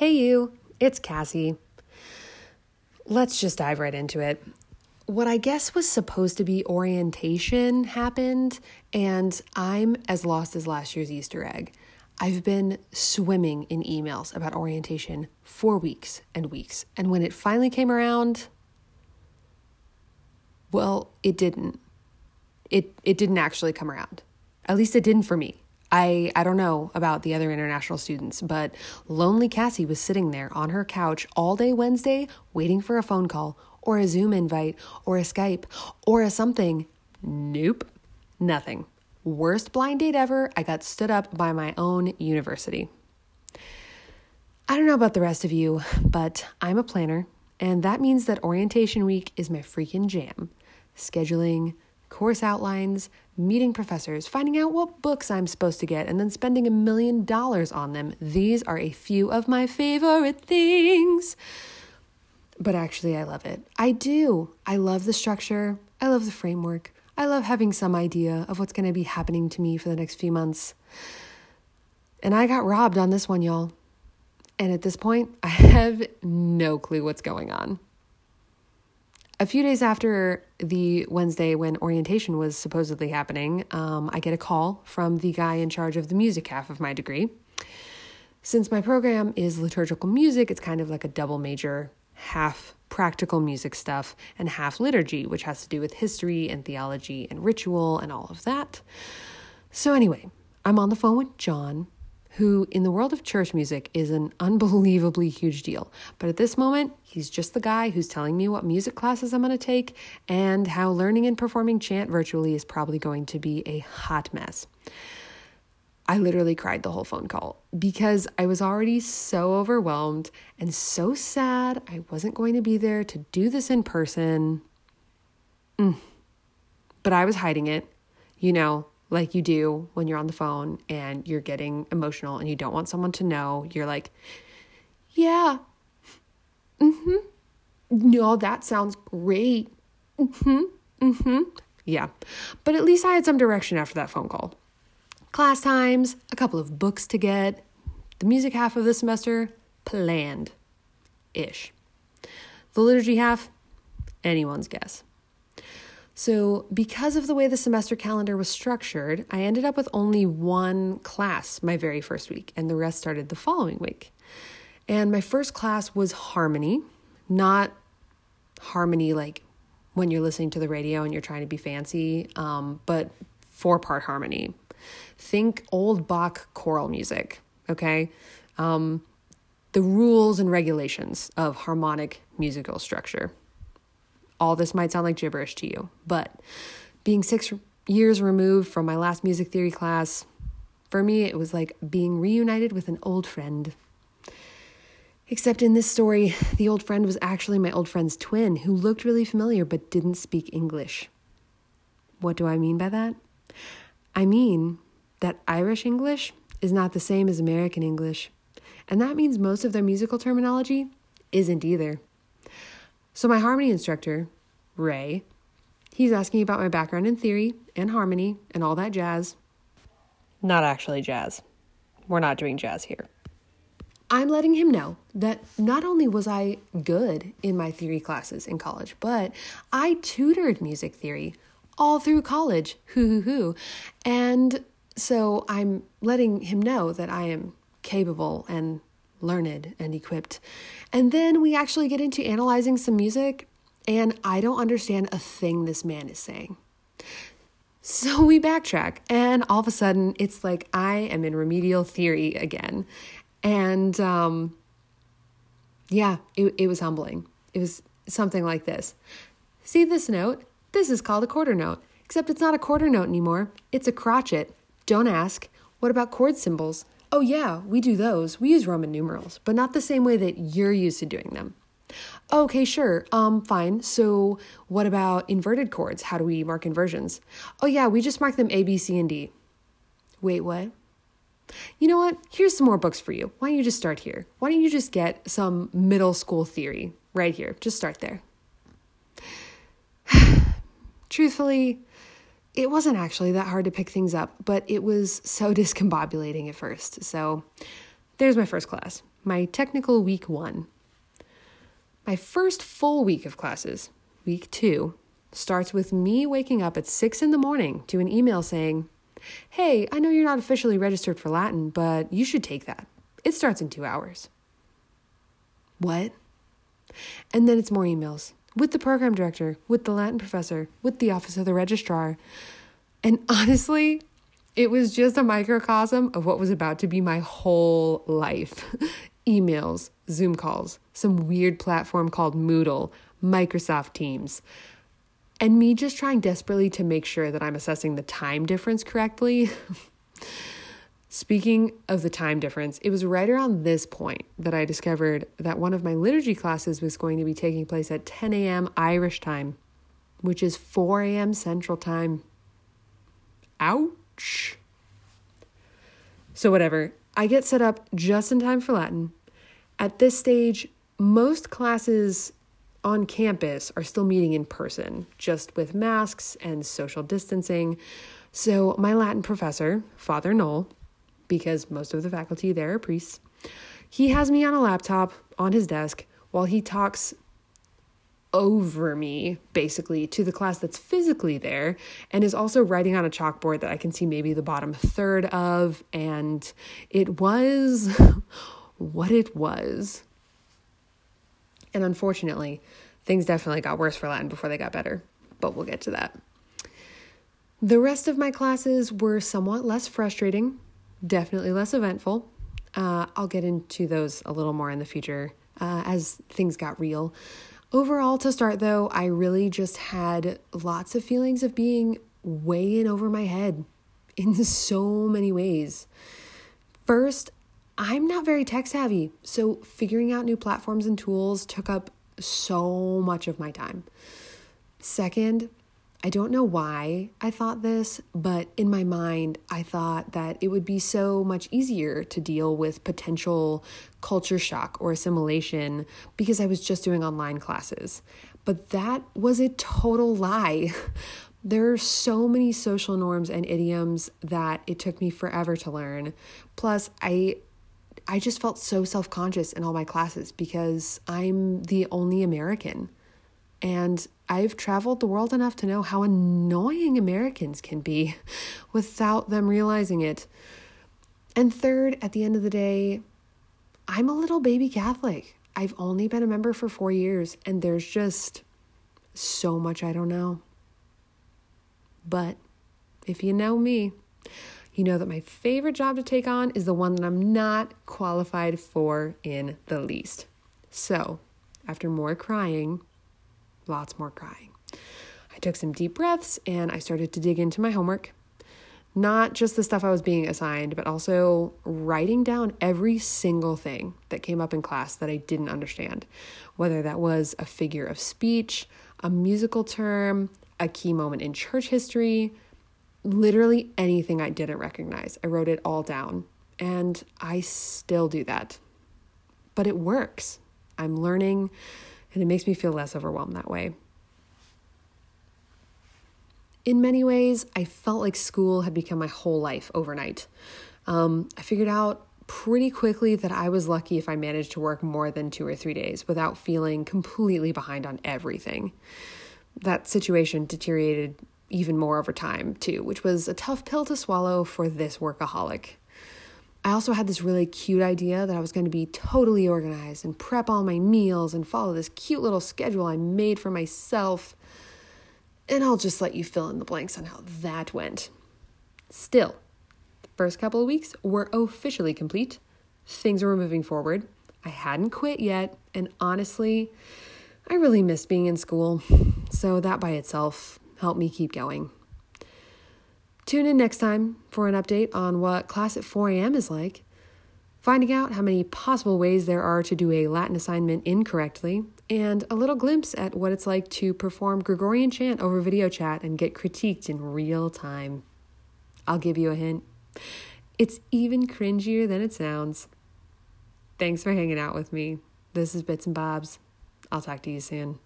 Hey, you, it's Cassie. Let's just dive right into it. What I guess was supposed to be orientation happened, and I'm as lost as last year's Easter egg. I've been swimming in emails about orientation for weeks and weeks, and when it finally came around, well, it didn't. It it didn't actually come around. At least it didn't for me. I, I don't know about the other international students, but lonely Cassie was sitting there on her couch all day Wednesday waiting for a phone call or a Zoom invite or a Skype or a something. Nope, nothing. Worst blind date ever. I got stood up by my own university. I don't know about the rest of you, but I'm a planner, and that means that orientation week is my freaking jam. Scheduling, course outlines, meeting professors, finding out what books I'm supposed to get, and then spending a million dollars on them. These are a few of my favorite things. But actually, I love it. I do. I love the structure, I love the framework. I love having some idea of what's going to be happening to me for the next few months. And I got robbed on this one, y'all. And at this point, I have no clue what's going on. A few days after the Wednesday when orientation was supposedly happening, um, I get a call from the guy in charge of the music half of my degree. Since my program is liturgical music, it's kind of like a double major, half practical music stuff and half liturgy, which has to do with history and theology and ritual and all of that. So, anyway, I'm on the phone with John, who in the world of church music is an unbelievably huge deal. But at this moment, he's just the guy who's telling me what music classes I'm going to take and how learning and performing chant virtually is probably going to be a hot mess. I literally cried the whole phone call because I was already so overwhelmed and so sad I wasn't going to be there to do this in person. Mm. But I was hiding it. You know, like you do when you're on the phone and you're getting emotional and you don't want someone to know. You're like, yeah, mm hmm. No, that sounds great. Mm hmm. Mm hmm. Yeah. But at least I had some direction after that phone call. Class times, a couple of books to get, the music half of the semester planned ish. The liturgy half, anyone's guess. So, because of the way the semester calendar was structured, I ended up with only one class my very first week, and the rest started the following week. And my first class was harmony, not harmony like when you're listening to the radio and you're trying to be fancy, um, but four part harmony. Think old Bach choral music, okay? Um, the rules and regulations of harmonic musical structure all this might sound like gibberish to you, but being six years removed from my last music theory class, for me, it was like being reunited with an old friend. Except in this story, the old friend was actually my old friend's twin who looked really familiar but didn't speak English. What do I mean by that? I mean that Irish English is not the same as American English, and that means most of their musical terminology isn't either. So, my harmony instructor, Ray, he's asking about my background in theory and harmony and all that jazz. Not actually jazz. We're not doing jazz here. I'm letting him know that not only was I good in my theory classes in college, but I tutored music theory all through college. Hoo hoo hoo. And so I'm letting him know that I am capable and learned and equipped. And then we actually get into analyzing some music, and I don't understand a thing this man is saying. So we backtrack, and all of a sudden, it's like I am in remedial theory again. And um, yeah, it, it was humbling. It was something like this See this note? This is called a quarter note, except it's not a quarter note anymore, it's a crotchet. Don't ask. What about chord symbols? Oh, yeah, we do those. We use Roman numerals, but not the same way that you're used to doing them. Okay, sure. Um, fine. So, what about inverted chords? How do we mark inversions? Oh, yeah, we just mark them A, B, C, and D. Wait, what? You know what? Here's some more books for you. Why don't you just start here? Why don't you just get some middle school theory right here? Just start there. Truthfully, it wasn't actually that hard to pick things up, but it was so discombobulating at first. So there's my first class, my technical week one. My first full week of classes, week two, starts with me waking up at six in the morning to an email saying, Hey, I know you're not officially registered for Latin, but you should take that. It starts in two hours. What? And then it's more emails with the program director, with the Latin professor, with the office of the registrar. And honestly, it was just a microcosm of what was about to be my whole life emails, Zoom calls, some weird platform called Moodle, Microsoft Teams, and me just trying desperately to make sure that I'm assessing the time difference correctly. Speaking of the time difference, it was right around this point that I discovered that one of my liturgy classes was going to be taking place at 10 a.m. Irish time, which is 4 a.m. Central time. Ouch. So, whatever, I get set up just in time for Latin. At this stage, most classes on campus are still meeting in person, just with masks and social distancing. So, my Latin professor, Father Knoll, because most of the faculty there are priests. He has me on a laptop on his desk while he talks over me, basically, to the class that's physically there, and is also writing on a chalkboard that I can see maybe the bottom third of. And it was what it was. And unfortunately, things definitely got worse for Latin before they got better, but we'll get to that. The rest of my classes were somewhat less frustrating definitely less eventful. Uh, I'll get into those a little more in the future uh, as things got real. Overall, to start though, I really just had lots of feelings of being way in over my head in so many ways. First, I'm not very tech savvy, so figuring out new platforms and tools took up so much of my time. Second, I don't know why I thought this, but in my mind, I thought that it would be so much easier to deal with potential culture shock or assimilation because I was just doing online classes. But that was a total lie. There are so many social norms and idioms that it took me forever to learn. Plus, I I just felt so self-conscious in all my classes because I'm the only American. And I've traveled the world enough to know how annoying Americans can be without them realizing it. And third, at the end of the day, I'm a little baby Catholic. I've only been a member for four years, and there's just so much I don't know. But if you know me, you know that my favorite job to take on is the one that I'm not qualified for in the least. So, after more crying, lots more crying. I took some deep breaths and I started to dig into my homework. Not just the stuff I was being assigned, but also writing down every single thing that came up in class that I didn't understand, whether that was a figure of speech, a musical term, a key moment in church history, literally anything I didn't recognize. I wrote it all down, and I still do that. But it works. I'm learning and it makes me feel less overwhelmed that way. In many ways, I felt like school had become my whole life overnight. Um, I figured out pretty quickly that I was lucky if I managed to work more than two or three days without feeling completely behind on everything. That situation deteriorated even more over time, too, which was a tough pill to swallow for this workaholic. I also had this really cute idea that I was going to be totally organized and prep all my meals and follow this cute little schedule I made for myself. And I'll just let you fill in the blanks on how that went. Still, the first couple of weeks were officially complete. Things were moving forward. I hadn't quit yet, and honestly, I really missed being in school. So that by itself helped me keep going. Tune in next time for an update on what class at 4 a.m. is like, finding out how many possible ways there are to do a Latin assignment incorrectly, and a little glimpse at what it's like to perform Gregorian chant over video chat and get critiqued in real time. I'll give you a hint. It's even cringier than it sounds. Thanks for hanging out with me. This is Bits and Bobs. I'll talk to you soon.